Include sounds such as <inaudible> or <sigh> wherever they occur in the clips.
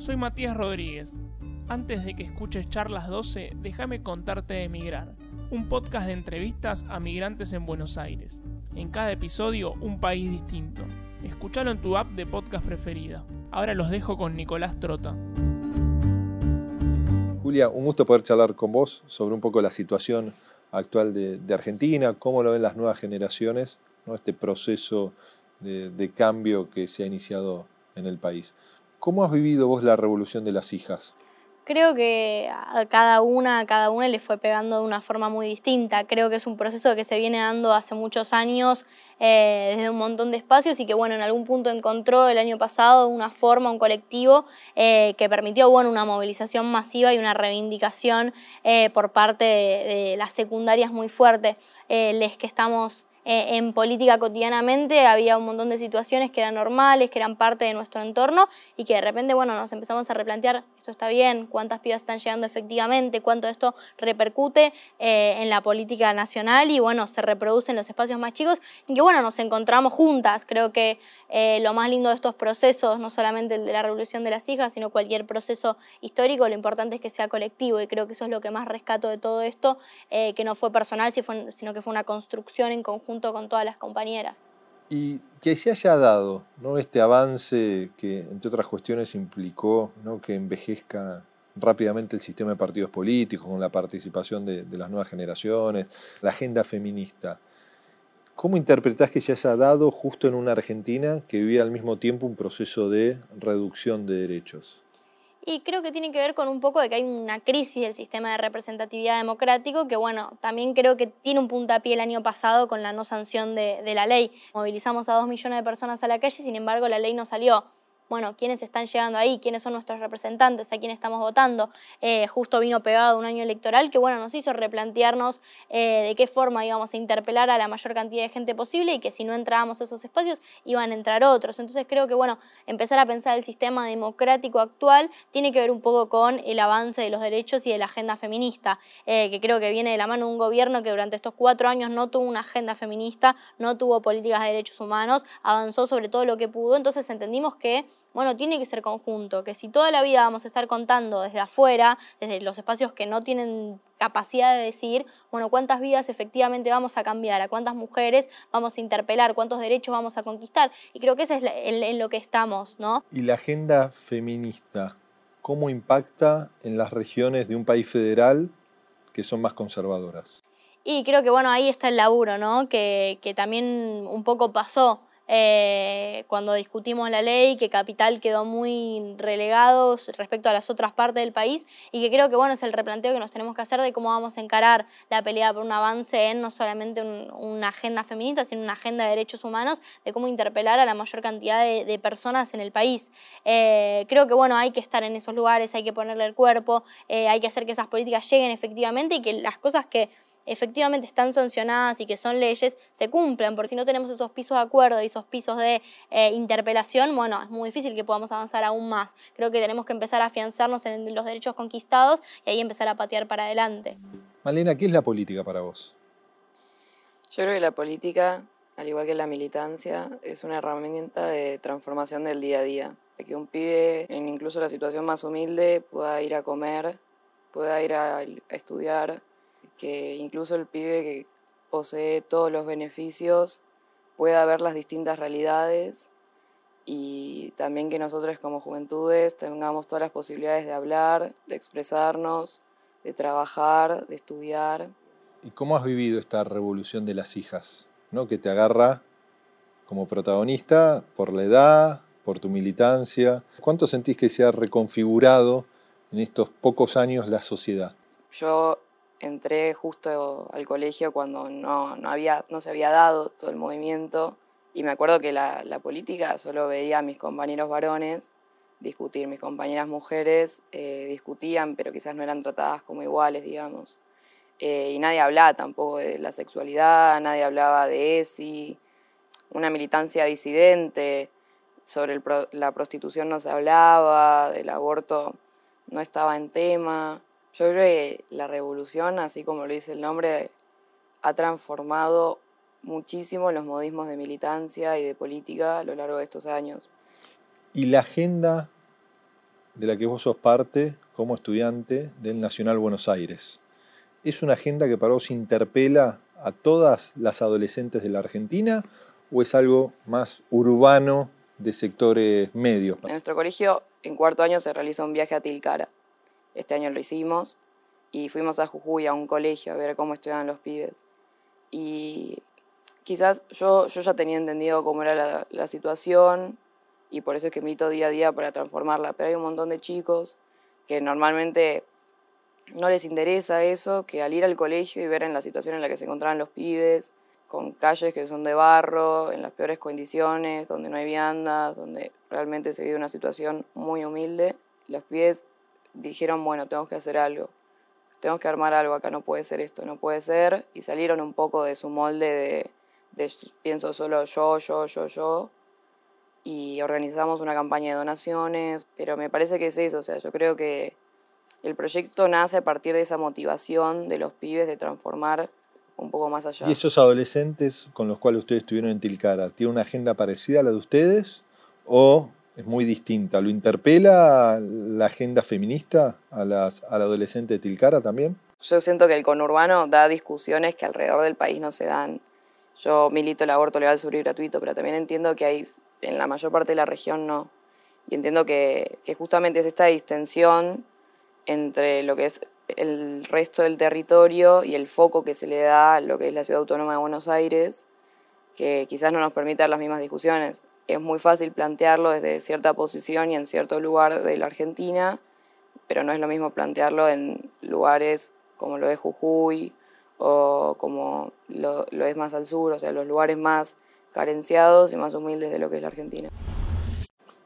Soy Matías Rodríguez. Antes de que escuches Charlas 12, déjame contarte de Migrar, un podcast de entrevistas a migrantes en Buenos Aires. En cada episodio, un país distinto. Escuchalo en tu app de podcast preferida. Ahora los dejo con Nicolás Trota. Julia, un gusto poder charlar con vos sobre un poco la situación actual de, Argentina, cómo lo ven las nuevas generaciones, ¿no? este proceso de, de cambio que se ha iniciado en el país. ¿Cómo has vivido vos la revolución de las hijas? Creo que a cada una, a cada una le fue pegando de una forma muy distinta. Creo que es un proceso que se viene dando hace muchos años eh, desde un montón de espacios y que bueno, en algún punto encontró el año pasado una forma, un colectivo eh, que permitió bueno, una movilización masiva y una reivindicación eh, por parte de, de, las secundarias muy fuerte. les que estamos eh, en política cotidianamente había un montón de situaciones que eran normales, que eran parte de nuestro entorno y que de repente, bueno, nos empezamos a replantear, esto está bien, cuántas pibas están llegando efectivamente, cuánto esto repercute eh, en la política nacional y, bueno, se reproduce en los espacios más chicos y que, bueno, nos encontramos juntas. Creo que eh, lo más lindo de estos procesos, no solamente el de la revolución de las hijas, sino cualquier proceso histórico, lo importante es que sea colectivo y creo que eso es lo que más rescato de todo esto, que no fue personal, sino que fue una construcción en conjunto junto con todas las compañeras. Y que se haya dado ¿no? este avance que, entre otras cuestiones, implicó ¿no? que envejezca rápidamente el sistema de partidos políticos, con la participación de, las nuevas generaciones, la agenda feminista. ¿Cómo interpretás que se haya dado justo en una Argentina que vivía al mismo tiempo un proceso de reducción de derechos? Y creo que tiene que ver con un poco de que hay una crisis del sistema de representatividad democrático que, bueno, también creo que tiene un puntapié el año pasado con la no sanción de, de la ley. Movilizamos a dos millones de personas a la calle, sin embargo la ley no salió bueno, quiénes están llegando ahí, quiénes son nuestros representantes, a quién estamos votando. Eh, justo vino pegado un año electoral que, bueno, nos hizo replantearnos eh, de qué forma íbamos a interpelar a la mayor cantidad de gente posible y que si no entrábamos a esos espacios iban a entrar otros. Entonces creo que, bueno, empezar a pensar el sistema democrático actual tiene que ver un poco con el avance de los derechos y de la agenda feminista, eh, que creo que viene de la mano de un gobierno que durante estos cuatro años no tuvo una agenda feminista, no tuvo políticas de derechos humanos, avanzó sobre todo lo que pudo. Entonces entendimos que bueno, tiene que ser conjunto, que si toda la vida vamos a estar contando desde afuera, desde los espacios que no tienen capacidad de decir, bueno, cuántas vidas efectivamente vamos a cambiar, a cuántas mujeres vamos a interpelar, cuántos derechos vamos a conquistar. Y creo que ese es en lo que estamos, ¿no? Y la agenda feminista, ¿cómo impacta en las regiones de un país federal que son más conservadoras? Y creo que, bueno, ahí está el laburo, ¿no? Que, que también un poco pasó eh, cuando discutimos la ley, que Capital quedó muy relegado respecto a las otras partes del país y que creo que bueno es el replanteo que nos tenemos que hacer de cómo vamos a encarar la pelea por un avance en no solamente una agenda feminista, sino una agenda de derechos humanos, de cómo interpelar a la mayor cantidad de, personas en el país. Eh, creo que bueno hay que estar en esos lugares, hay que ponerle el cuerpo, eh, hay que hacer que esas políticas lleguen efectivamente y que las cosas que efectivamente están sancionadas y que son leyes, se cumplan, porque si no tenemos esos pisos de acuerdo y esos pisos de eh, interpelación, bueno, es muy difícil que podamos avanzar aún más. Creo que tenemos que empezar a afianzarnos en los derechos conquistados y ahí empezar a patear para adelante. Malena, ¿qué es la política para vos? Yo creo que la política, al igual que la militancia, es una herramienta de transformación del día a día. De que un pibe, en incluso la situación más humilde, pueda ir a comer, pueda ir a estudiar, que incluso el pibe que posee todos los beneficios pueda ver las distintas realidades y también que nosotros como juventudes tengamos todas las posibilidades de hablar, de expresarnos, de trabajar, de estudiar. ¿Y cómo has vivido esta revolución de las hijas? ¿no? Que te agarra como protagonista por la edad, por tu militancia. ¿Cuánto sentís que se ha reconfigurado en estos pocos años la sociedad? Yo entré justo al colegio cuando no, no, había, no se había dado todo el movimiento y me acuerdo que la, política solo veía a mis compañeros varones discutir, mis compañeras mujeres eh, discutían, pero quizás no eran tratadas como iguales, digamos. Eh, y nadie hablaba tampoco de la sexualidad, nadie hablaba de ESI, una militancia disidente, sobre el la prostitución no se hablaba, del aborto no estaba en tema. Yo creo que la revolución, así como lo dice el nombre, ha transformado muchísimo los modismos de militancia y de política a lo largo de estos años. ¿Y la agenda de la que vos sos parte como estudiante del Nacional Buenos Aires. ¿Es una agenda que para vos interpela a todas las adolescentes de la Argentina o es algo más urbano de sectores medios? En nuestro colegio, en cuarto año, se realiza un viaje a Tilcara. Este año lo hicimos y fuimos a Jujuy, a un colegio, a ver cómo estudiaban los pibes. Y quizás yo, yo ya tenía entendido cómo era la, situación y por eso es que milito día a día para transformarla, pero hay un montón de chicos que normalmente no les interesa eso, que al ir al colegio y ver en la situación en la que se encontraban los pibes, con calles que son de barro, en las peores condiciones, donde no hay viandas, donde realmente se vive una situación muy humilde, los pibes dijeron, bueno, tenemos que hacer algo, tenemos que armar algo, acá no puede ser esto, no puede ser, y salieron un poco de su molde de, de pienso solo yo, yo, yo, yo, y organizamos una campaña de donaciones, pero me parece que es eso, o sea, yo creo que el proyecto nace a partir de esa motivación de los pibes de transformar un poco más allá. ¿Y esos adolescentes con los cuales ustedes estuvieron en Tilcara, tienen una agenda parecida a la de ustedes o es muy distinta? ¿Lo interpela la agenda feminista a, las, al adolescente de Tilcara también? Yo siento que el conurbano da discusiones que alrededor del país no se dan. Yo milito el aborto legal, seguro y gratuito, pero también entiendo que hay en la mayor parte de la región no. Y entiendo que, que justamente es esta distensión entre lo que es el resto del territorio y el foco que se le da a lo que es la Ciudad Autónoma de Buenos Aires, que quizás no nos permita las mismas discusiones. Es muy fácil plantearlo desde cierta posición y en cierto lugar de la Argentina, pero no es lo mismo plantearlo en lugares como lo es Jujuy o como lo, lo es más al sur, o sea, los lugares más carenciados y más humildes de lo que es la Argentina.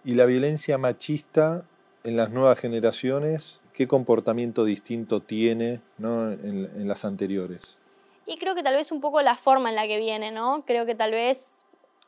¿Y la violencia machista en las nuevas generaciones, qué comportamiento distinto tiene ¿no? en, en, las anteriores? Y creo que tal vez un poco la forma en la que viene, ¿no? Creo que tal vez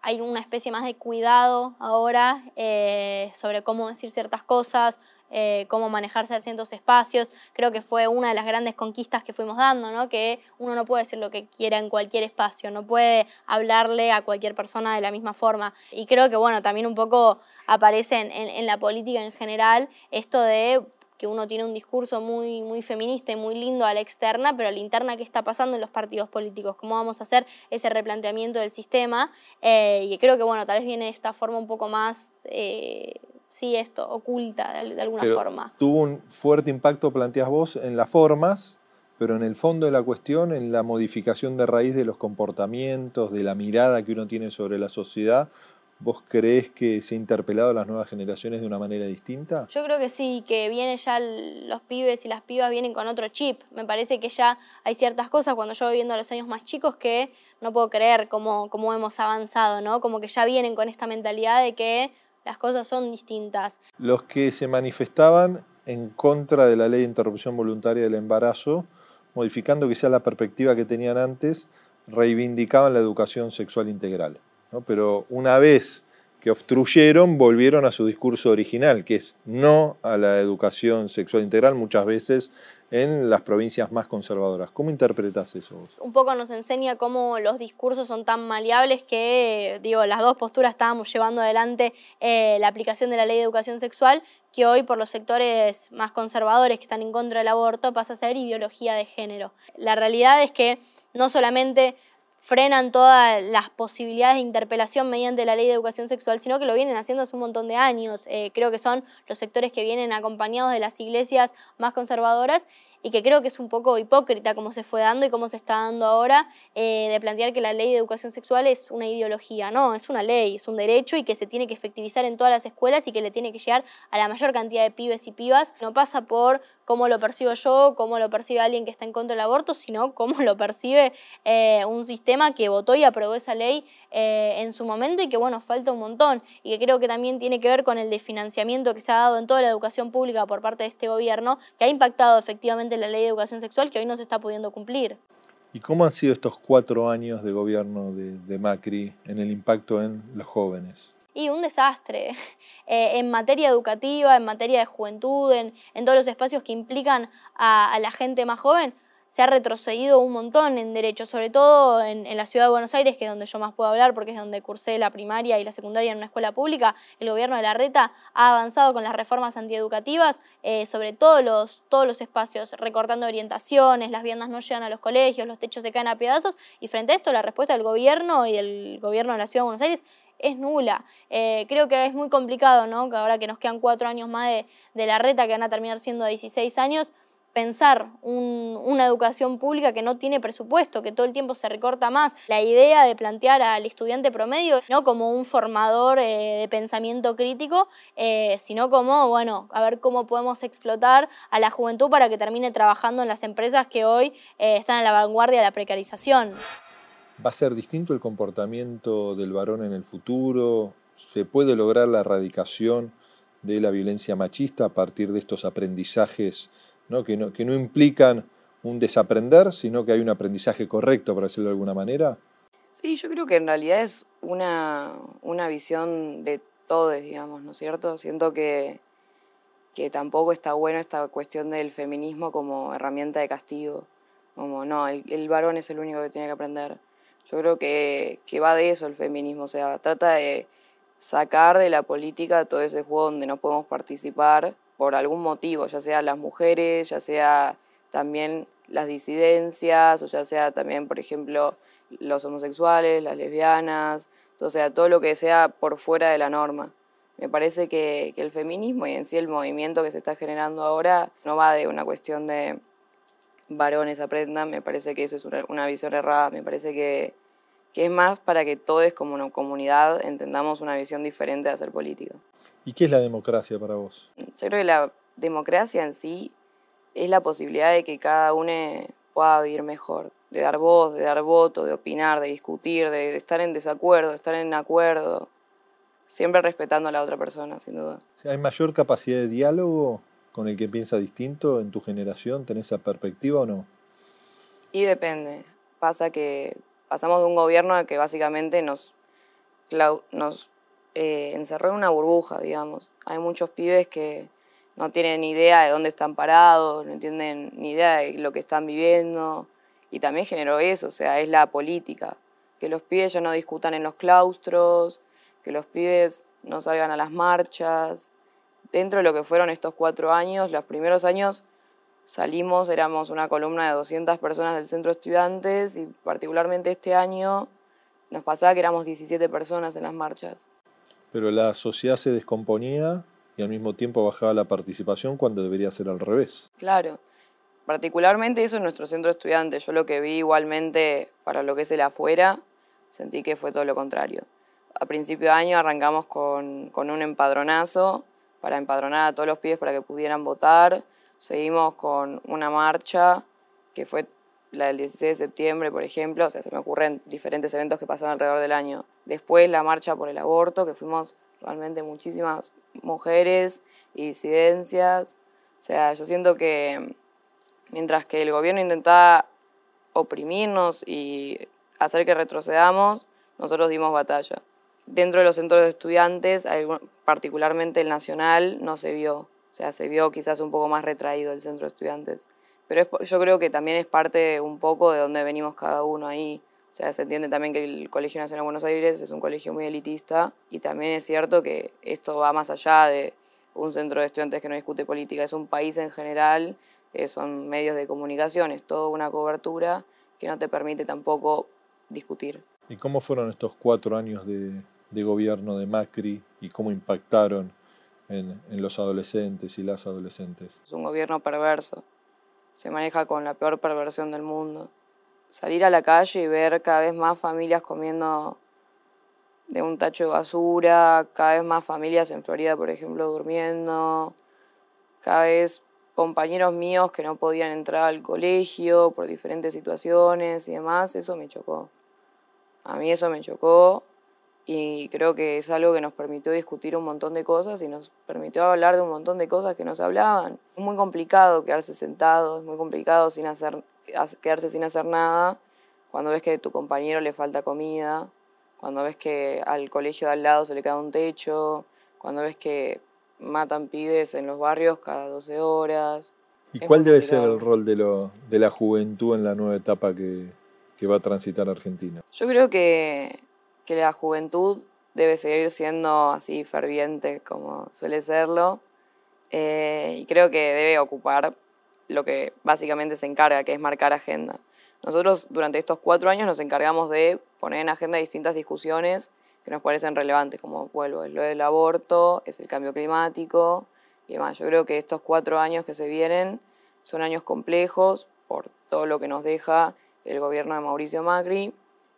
hay una especie más de cuidado ahora eh, sobre cómo decir ciertas cosas, eh, cómo manejarse ciertos espacios. Creo que fue una de las grandes conquistas que fuimos dando, ¿no? que uno no puede decir lo que quiera en cualquier espacio, no puede hablarle a cualquier persona de la misma forma. Y creo que bueno, también un poco aparece en, en la política en general esto de que uno tiene un discurso muy, muy feminista y muy lindo a la externa, pero a la interna, ¿qué está pasando en los partidos políticos? ¿Cómo vamos a hacer ese replanteamiento del sistema? Eh, y creo que, bueno, tal vez viene de esta forma un poco más, eh, sí, esto, oculta de, de alguna pero forma. Tuvo un fuerte impacto, planteas vos, en las formas, pero en el fondo de la cuestión, en la modificación de raíz de los comportamientos, de la mirada que uno tiene sobre la sociedad, ¿Vos crees que se ha interpelado a las nuevas generaciones de una manera distinta? Yo creo que sí, que viene ya los pibes y las pibas vienen con otro chip. Me parece que ya hay ciertas cosas cuando yo voy viendo a los años más chicos que no puedo creer cómo, cómo hemos avanzado, ¿no? Como que ya vienen con esta mentalidad de que las cosas son distintas. Los que se manifestaban en contra de la ley de interrupción voluntaria del embarazo, modificando quizá la perspectiva que tenían antes, reivindicaban la educación sexual integral. Pero una vez que obstruyeron, volvieron a su discurso original, que es no a la educación sexual integral, muchas veces en las provincias más conservadoras. ¿Cómo interpretas eso vos? Un poco nos enseña cómo los discursos son tan maleables que, digo, las dos posturas estábamos llevando adelante eh, la aplicación de la ley de educación sexual, que hoy por los sectores más conservadores que están en contra del aborto pasa a ser ideología de género. La realidad es que no solamente frenan todas las posibilidades de interpelación mediante la ley de educación sexual, sino que lo vienen haciendo hace un montón de años. Eh, creo que son los sectores que vienen acompañados de las iglesias más conservadoras y que creo que es un poco hipócrita cómo se fue dando y cómo se está dando ahora eh, de plantear que la ley de educación sexual es una ideología. No, es una ley, es un derecho y que se tiene que efectivizar en todas las escuelas y que le tiene que llegar a la mayor cantidad de pibes y pibas. No pasa por cómo lo percibo yo, cómo lo percibe alguien que está en contra del aborto, sino cómo <laughs> lo percibe eh, un sistema que votó y aprobó esa ley eh, en su momento y que, bueno, falta un montón y que creo que también tiene que ver con el desfinanciamiento que se ha dado en toda la educación pública por parte de este gobierno, que ha impactado efectivamente la ley de educación sexual que hoy no se está pudiendo cumplir. ¿Y cómo han sido estos cuatro años de gobierno de, de Macri en el impacto en los jóvenes? y un desastre <laughs> eh, en materia educativa, en materia de juventud, en, en, todos los espacios que implican a, a la gente más joven. Se ha retrocedido un montón en derechos, sobre todo en, la ciudad de Buenos Aires, que es donde yo más puedo hablar porque es donde cursé la primaria y la secundaria en una escuela pública. El gobierno de la Reta ha avanzado con las reformas antieducativas eh, sobre todos los, todos los espacios, recortando orientaciones, las viandas no llegan a los colegios, los techos se caen a pedazos, y frente a esto la respuesta del gobierno y del gobierno de la ciudad de Buenos Aires es nula. Eh, creo que es muy complicado, ¿no? Que ahora que nos quedan cuatro años más de, de la reta, que van a terminar siendo 16 años, pensar una educación pública que no tiene presupuesto, que todo el tiempo se recorta más. La idea de plantear al estudiante promedio no como un formador eh, de pensamiento crítico, eh, sino como, bueno, a ver cómo podemos explotar a la juventud para que termine trabajando en las empresas que hoy eh, están en la vanguardia de la precarización. ¿Va a ser distinto el comportamiento del varón en el futuro? ¿Se puede lograr la erradicación de la violencia machista a partir de estos aprendizajes que, no, que no implican un desaprender, sino que hay un aprendizaje correcto, por decirlo de alguna manera? Sí, yo creo que en realidad es una, una visión de todos, digamos, ¿no es cierto? Siento que, que tampoco está bueno esta cuestión del feminismo como herramienta de castigo. Como, no, el, el, varón es el único que tiene que aprender. Yo creo que, que va de eso el feminismo, o sea, trata de sacar de la política todo ese juego donde no podemos participar por algún motivo, ya sea las mujeres, ya sea también las disidencias, o ya sea también, por ejemplo, los homosexuales, las lesbianas, o sea, todo lo que sea por fuera de la norma. Me parece que, el feminismo y en sí el movimiento que se está generando ahora no va de una cuestión de varones aprendan, me parece que eso es una, visión errada, me parece que, es más para que todos como una comunidad entendamos una visión diferente de hacer política. ¿Y qué es la democracia para vos? Yo creo que la democracia en sí es la posibilidad de que cada uno pueda vivir mejor, de dar voz, de dar voto, de opinar, de discutir, de estar en desacuerdo, de estar en acuerdo, siempre respetando a la otra persona, sin duda. ¿Hay mayor capacidad de diálogo con el que piensa distinto en tu generación? ¿Tenés esa perspectiva o no? Y depende. Pasa que pasamos de un gobierno que básicamente nos, nos eh, encerró en una burbuja, digamos. Hay muchos pibes que no tienen ni idea de dónde están parados, no entienden ni idea de lo que están viviendo. Y también generó eso, o sea, es la política. Que los pibes ya no discutan en los claustros, que los pibes no salgan a las marchas. Dentro de lo que fueron estos cuatro años, los primeros años salimos, éramos una columna de 200 personas del centro estudiantes y particularmente este año nos pasaba que éramos 17 personas en las marchas pero la sociedad se descomponía y al mismo tiempo bajaba la participación cuando debería ser al revés. Claro, particularmente eso en nuestro centro de estudiantes. Yo lo que vi igualmente para lo que es el afuera, sentí que fue todo lo contrario. A principio de año arrancamos con, con un empadronazo para empadronar a todos los pibes para que pudieran votar. Seguimos con una marcha que fue la del 16 de septiembre, por ejemplo, o sea, se me ocurren diferentes eventos que pasaron alrededor del año. Después la marcha por el aborto, que fuimos realmente muchísimas mujeres y disidencias. O sea, yo siento que mientras que el gobierno intentaba oprimirnos y hacer que retrocedamos, nosotros dimos batalla. Dentro de los centros de estudiantes, particularmente el nacional, no se vio. O sea, se vio quizás un poco más retraído el centro de estudiantes. Pero yo creo que también es parte un poco de donde venimos cada uno ahí. O sea, se entiende también que el Colegio Nacional de Buenos Aires es un colegio muy elitista y también es cierto que esto va más allá de un centro de estudiantes que no discute política, es un país en general, eh, son medios de comunicación, es toda una cobertura que no te permite tampoco discutir. ¿Y cómo fueron estos cuatro años de, gobierno de Macri y cómo impactaron en los adolescentes y las adolescentes? Es un gobierno perverso se maneja con la peor perversión del mundo. Salir a la calle y ver cada vez más familias comiendo de un tacho de basura, cada vez más familias en Florida, por ejemplo, durmiendo, cada vez compañeros míos que no podían entrar al colegio por diferentes situaciones y demás, eso me chocó. A mí eso me chocó y creo que es algo que nos permitió discutir un montón de cosas y nos permitió hablar de un montón de cosas que nos hablaban. Es muy complicado quedarse sentado, es muy complicado sin hacer, quedarse sin hacer nada cuando ves que a tu compañero le falta comida, cuando ves que al colegio de al lado se le queda un techo, cuando ves que matan pibes en los barrios cada 12 horas. ¿Y Es cuál debe ser el rol de, lo, de la juventud en la nueva etapa que, que va a transitar Argentina? Yo creo que, que la juventud debe seguir siendo así ferviente como suele serlo eh, y creo que debe ocupar lo que básicamente se encarga, que es marcar agenda. Nosotros durante estos cuatro años nos encargamos de poner en agenda distintas discusiones que nos parecen relevantes, como vuelvo, es lo del aborto, es el cambio climático y demás. Yo creo que estos cuatro años que se vienen son años complejos por todo lo que nos deja el gobierno de Mauricio Macri.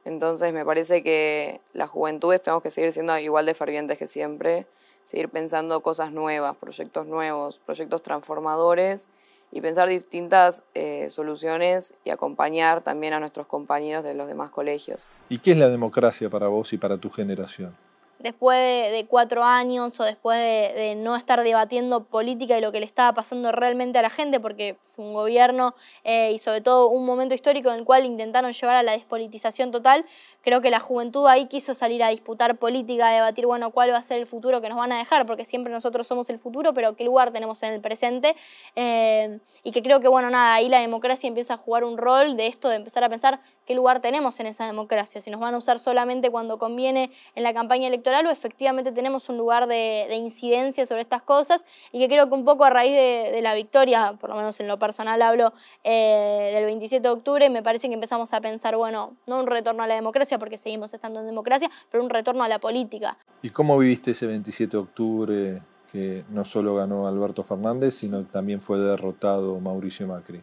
Entonces me parece que las juventudes tenemos que seguir siendo igual de fervientes que siempre, seguir pensando cosas nuevas, proyectos nuevos, proyectos transformadores y pensar distintas eh, soluciones y acompañar también a nuestros compañeros de los demás colegios. ¿Y qué es la democracia para vos y para tu generación? Después de, de cuatro años o después de, de no estar debatiendo política y lo que le estaba pasando realmente a la gente, porque fue un gobierno eh, y sobre todo un momento histórico en el cual intentaron llevar a la despolitización total, creo que la juventud ahí quiso salir a disputar política, a debatir, bueno, cuál va a ser el futuro que nos van a dejar, porque siempre nosotros somos el futuro, pero qué lugar tenemos en el presente. Eh, y que creo que, bueno, nada, ahí la democracia empieza a jugar un rol de esto, de empezar a pensar qué lugar tenemos en esa democracia, si nos van a usar solamente cuando conviene en la campaña electoral o efectivamente tenemos un lugar de, de incidencia sobre estas cosas y que creo que un poco a raíz de, de la victoria, por lo menos en lo personal hablo, eh, del 27 de octubre, me parece que empezamos a pensar, bueno, no un retorno a la democracia porque seguimos estando en democracia, pero un retorno a la política. ¿Y cómo viviste ese 27 de octubre que no solo ganó Alberto Fernández, sino que también fue derrotado Mauricio Macri?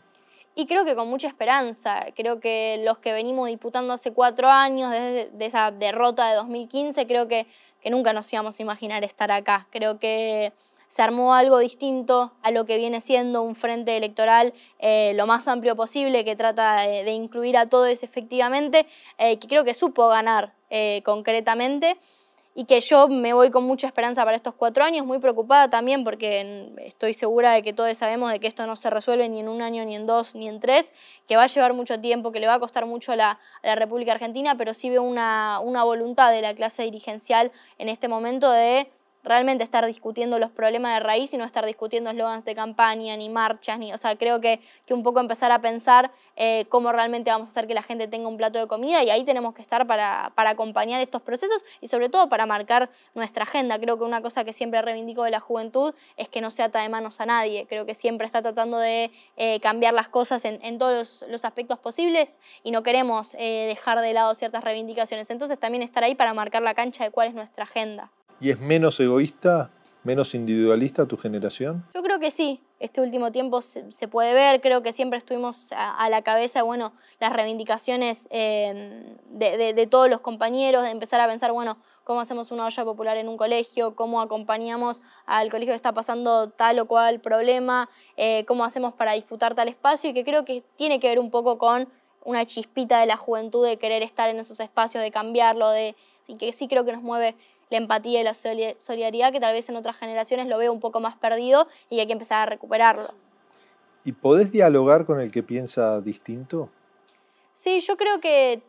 Y creo que con mucha esperanza. Creo que los que venimos disputando hace cuatro años, desde de esa derrota de 2015, creo que, que nunca nos íbamos a imaginar estar acá. Creo que se armó algo distinto a lo que viene siendo un frente electoral eh, lo más amplio posible, que trata de, de incluir a todos efectivamente, eh, que creo que supo ganar eh, concretamente y que yo me voy con mucha esperanza para estos cuatro años, muy preocupada también porque estoy segura de que todos sabemos de que esto no se resuelve ni en un año, ni en dos, ni en tres, que va a llevar mucho tiempo, que le va a costar mucho a la, a la República Argentina, pero sí veo una, una voluntad de la clase dirigencial en este momento de realmente estar discutiendo los problemas de raíz y no estar discutiendo eslogans de campaña, ni marchas, ni, o sea, creo que, que un poco empezar a pensar eh, cómo realmente vamos a hacer que la gente tenga un plato de comida y ahí tenemos que estar para, para acompañar estos procesos y sobre todo para marcar nuestra agenda. Creo que una cosa que siempre reivindico de la juventud es que no se ata de manos a nadie, creo que siempre está tratando de eh, cambiar las cosas en, en todos los, los, aspectos posibles y no queremos eh, dejar de lado ciertas reivindicaciones. Entonces también estar ahí para marcar la cancha de cuál es nuestra agenda. ¿Y es menos egoísta, menos individualista tu generación? Yo creo que sí. Este último tiempo se, puede ver, creo que siempre estuvimos a, la cabeza, bueno, las reivindicaciones eh, de, todos los compañeros, de empezar a pensar, bueno, cómo hacemos una olla popular en un colegio, cómo acompañamos al colegio que está pasando tal o cual problema, eh, cómo hacemos para disputar tal espacio y que creo que tiene que ver un poco con una chispita de la juventud de querer estar en esos espacios, de cambiarlo, de, que sí creo que nos mueve la empatía y la solidaridad, que tal vez en otras generaciones lo veo un poco más perdido y hay que empezar a recuperarlo. ¿Y podés dialogar con el que piensa distinto? Sí, yo creo que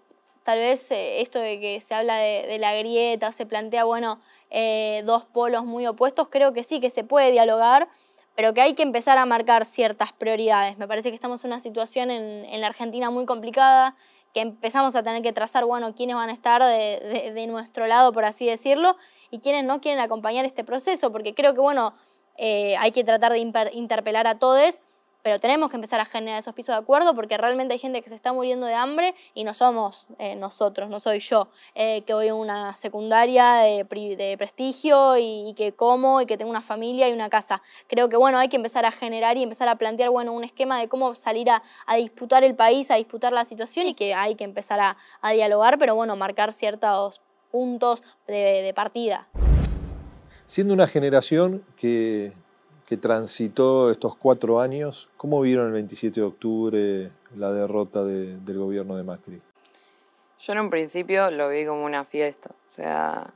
tal vez eh, esto de que se habla de, de la grieta, se plantea, bueno, eh, dos polos muy opuestos, creo que sí, que se puede dialogar, pero que hay que empezar a marcar ciertas prioridades. Me parece que estamos en una situación en, en la Argentina muy complicada, que empezamos a tener que trazar, bueno, quiénes van a estar de, de, nuestro lado, por así decirlo, y quiénes no quieren acompañar este proceso, porque creo que, bueno, eh, hay que tratar de interpelar a todos, pero tenemos que empezar a generar esos pisos de acuerdo porque realmente hay gente que se está muriendo de hambre y no somos eh, nosotros, no soy yo, eh, que voy a una secundaria de, de prestigio y, que como y que tengo una familia y una casa. Creo que bueno, hay que empezar a generar y empezar a plantear bueno, un esquema de cómo salir a, a disputar el país, a disputar la situación y que hay que empezar a, a dialogar, pero bueno, marcar ciertos puntos de partida. Siendo una generación que que transitó estos cuatro años, ¿cómo vieron el 27 de octubre la derrota de, del gobierno de Macri? Yo en un principio lo vi como una fiesta, o sea,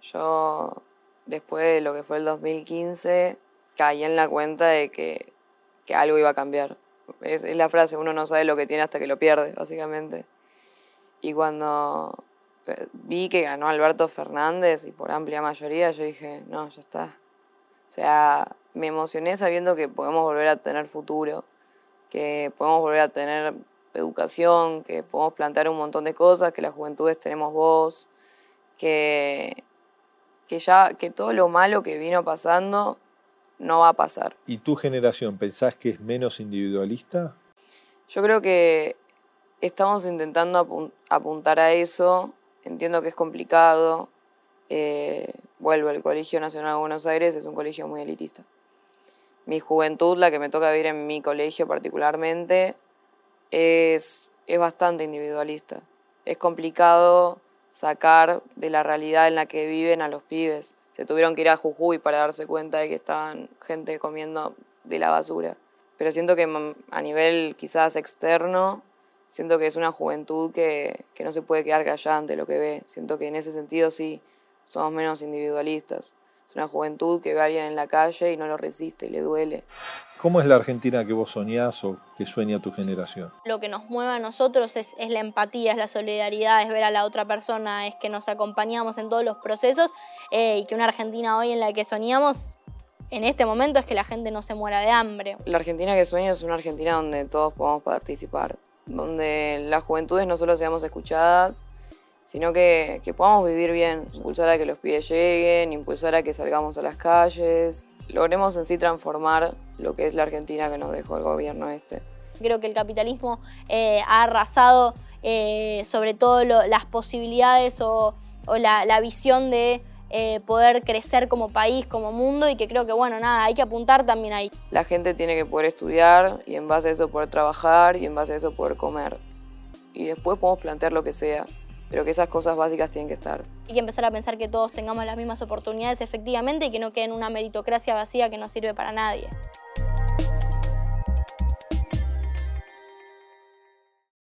yo después de lo que fue el 2015 caí en la cuenta de que, que algo iba a cambiar. Es, es, la frase, uno no sabe lo que tiene hasta que lo pierde, básicamente. Y cuando vi que ganó Alberto Fernández y por amplia mayoría, yo dije, no, ya está, O sea, me emocioné sabiendo que podemos volver a tener futuro, que podemos volver a tener educación, que podemos plantear un montón de cosas, que las juventudes tenemos voz, que, que ya que todo lo malo que vino pasando no va a pasar. ¿Y tu generación pensás que es menos individualista? Yo creo que estamos intentando apuntar a eso. Entiendo que es complicado. Eh, vuelvo, el Colegio Nacional de Buenos Aires es un colegio muy elitista. Mi juventud, la que me toca vivir en mi colegio particularmente, es, es bastante individualista. Es complicado sacar de la realidad en la que viven a los pibes se tuvieron que ir a Jujuy para darse cuenta de que estaban gente comiendo de la basura. Pero siento que a nivel quizás externo, siento que es una juventud que, que no se puede quedar callada ante lo que ve. Siento que en ese sentido sí somos menos individualistas. Es una juventud que ve a alguien en la calle y no lo resiste, le duele. ¿Cómo es la Argentina que vos soñás o que sueña tu generación? Lo que nos mueve a nosotros es, la empatía, es la solidaridad, es ver a la otra persona, es que nos acompañamos en todos los procesos eh, y que una Argentina hoy en la que soñamos en este momento es que la gente no se muera de hambre. La Argentina que sueño es una Argentina donde todos podamos participar, donde las juventudes no solo seamos escuchadas, sino que, podamos vivir bien, impulsar a que los pies lleguen, impulsar a que salgamos a las calles, logremos en sí transformar lo que es la Argentina que nos dejó el gobierno este. Creo que el capitalismo eh, ha arrasado eh, sobre todo las posibilidades o, la, visión de eh, poder crecer como país, como mundo y que creo que bueno, nada, hay que apuntar también ahí. La gente tiene que poder estudiar y en base a eso poder trabajar y en base a eso poder comer. Y después podemos plantear lo que sea pero que esas cosas básicas tienen que estar. Que empezar a pensar que todos tengamos las mismas oportunidades efectivamente y que no quede en una meritocracia vacía que no sirve para nadie.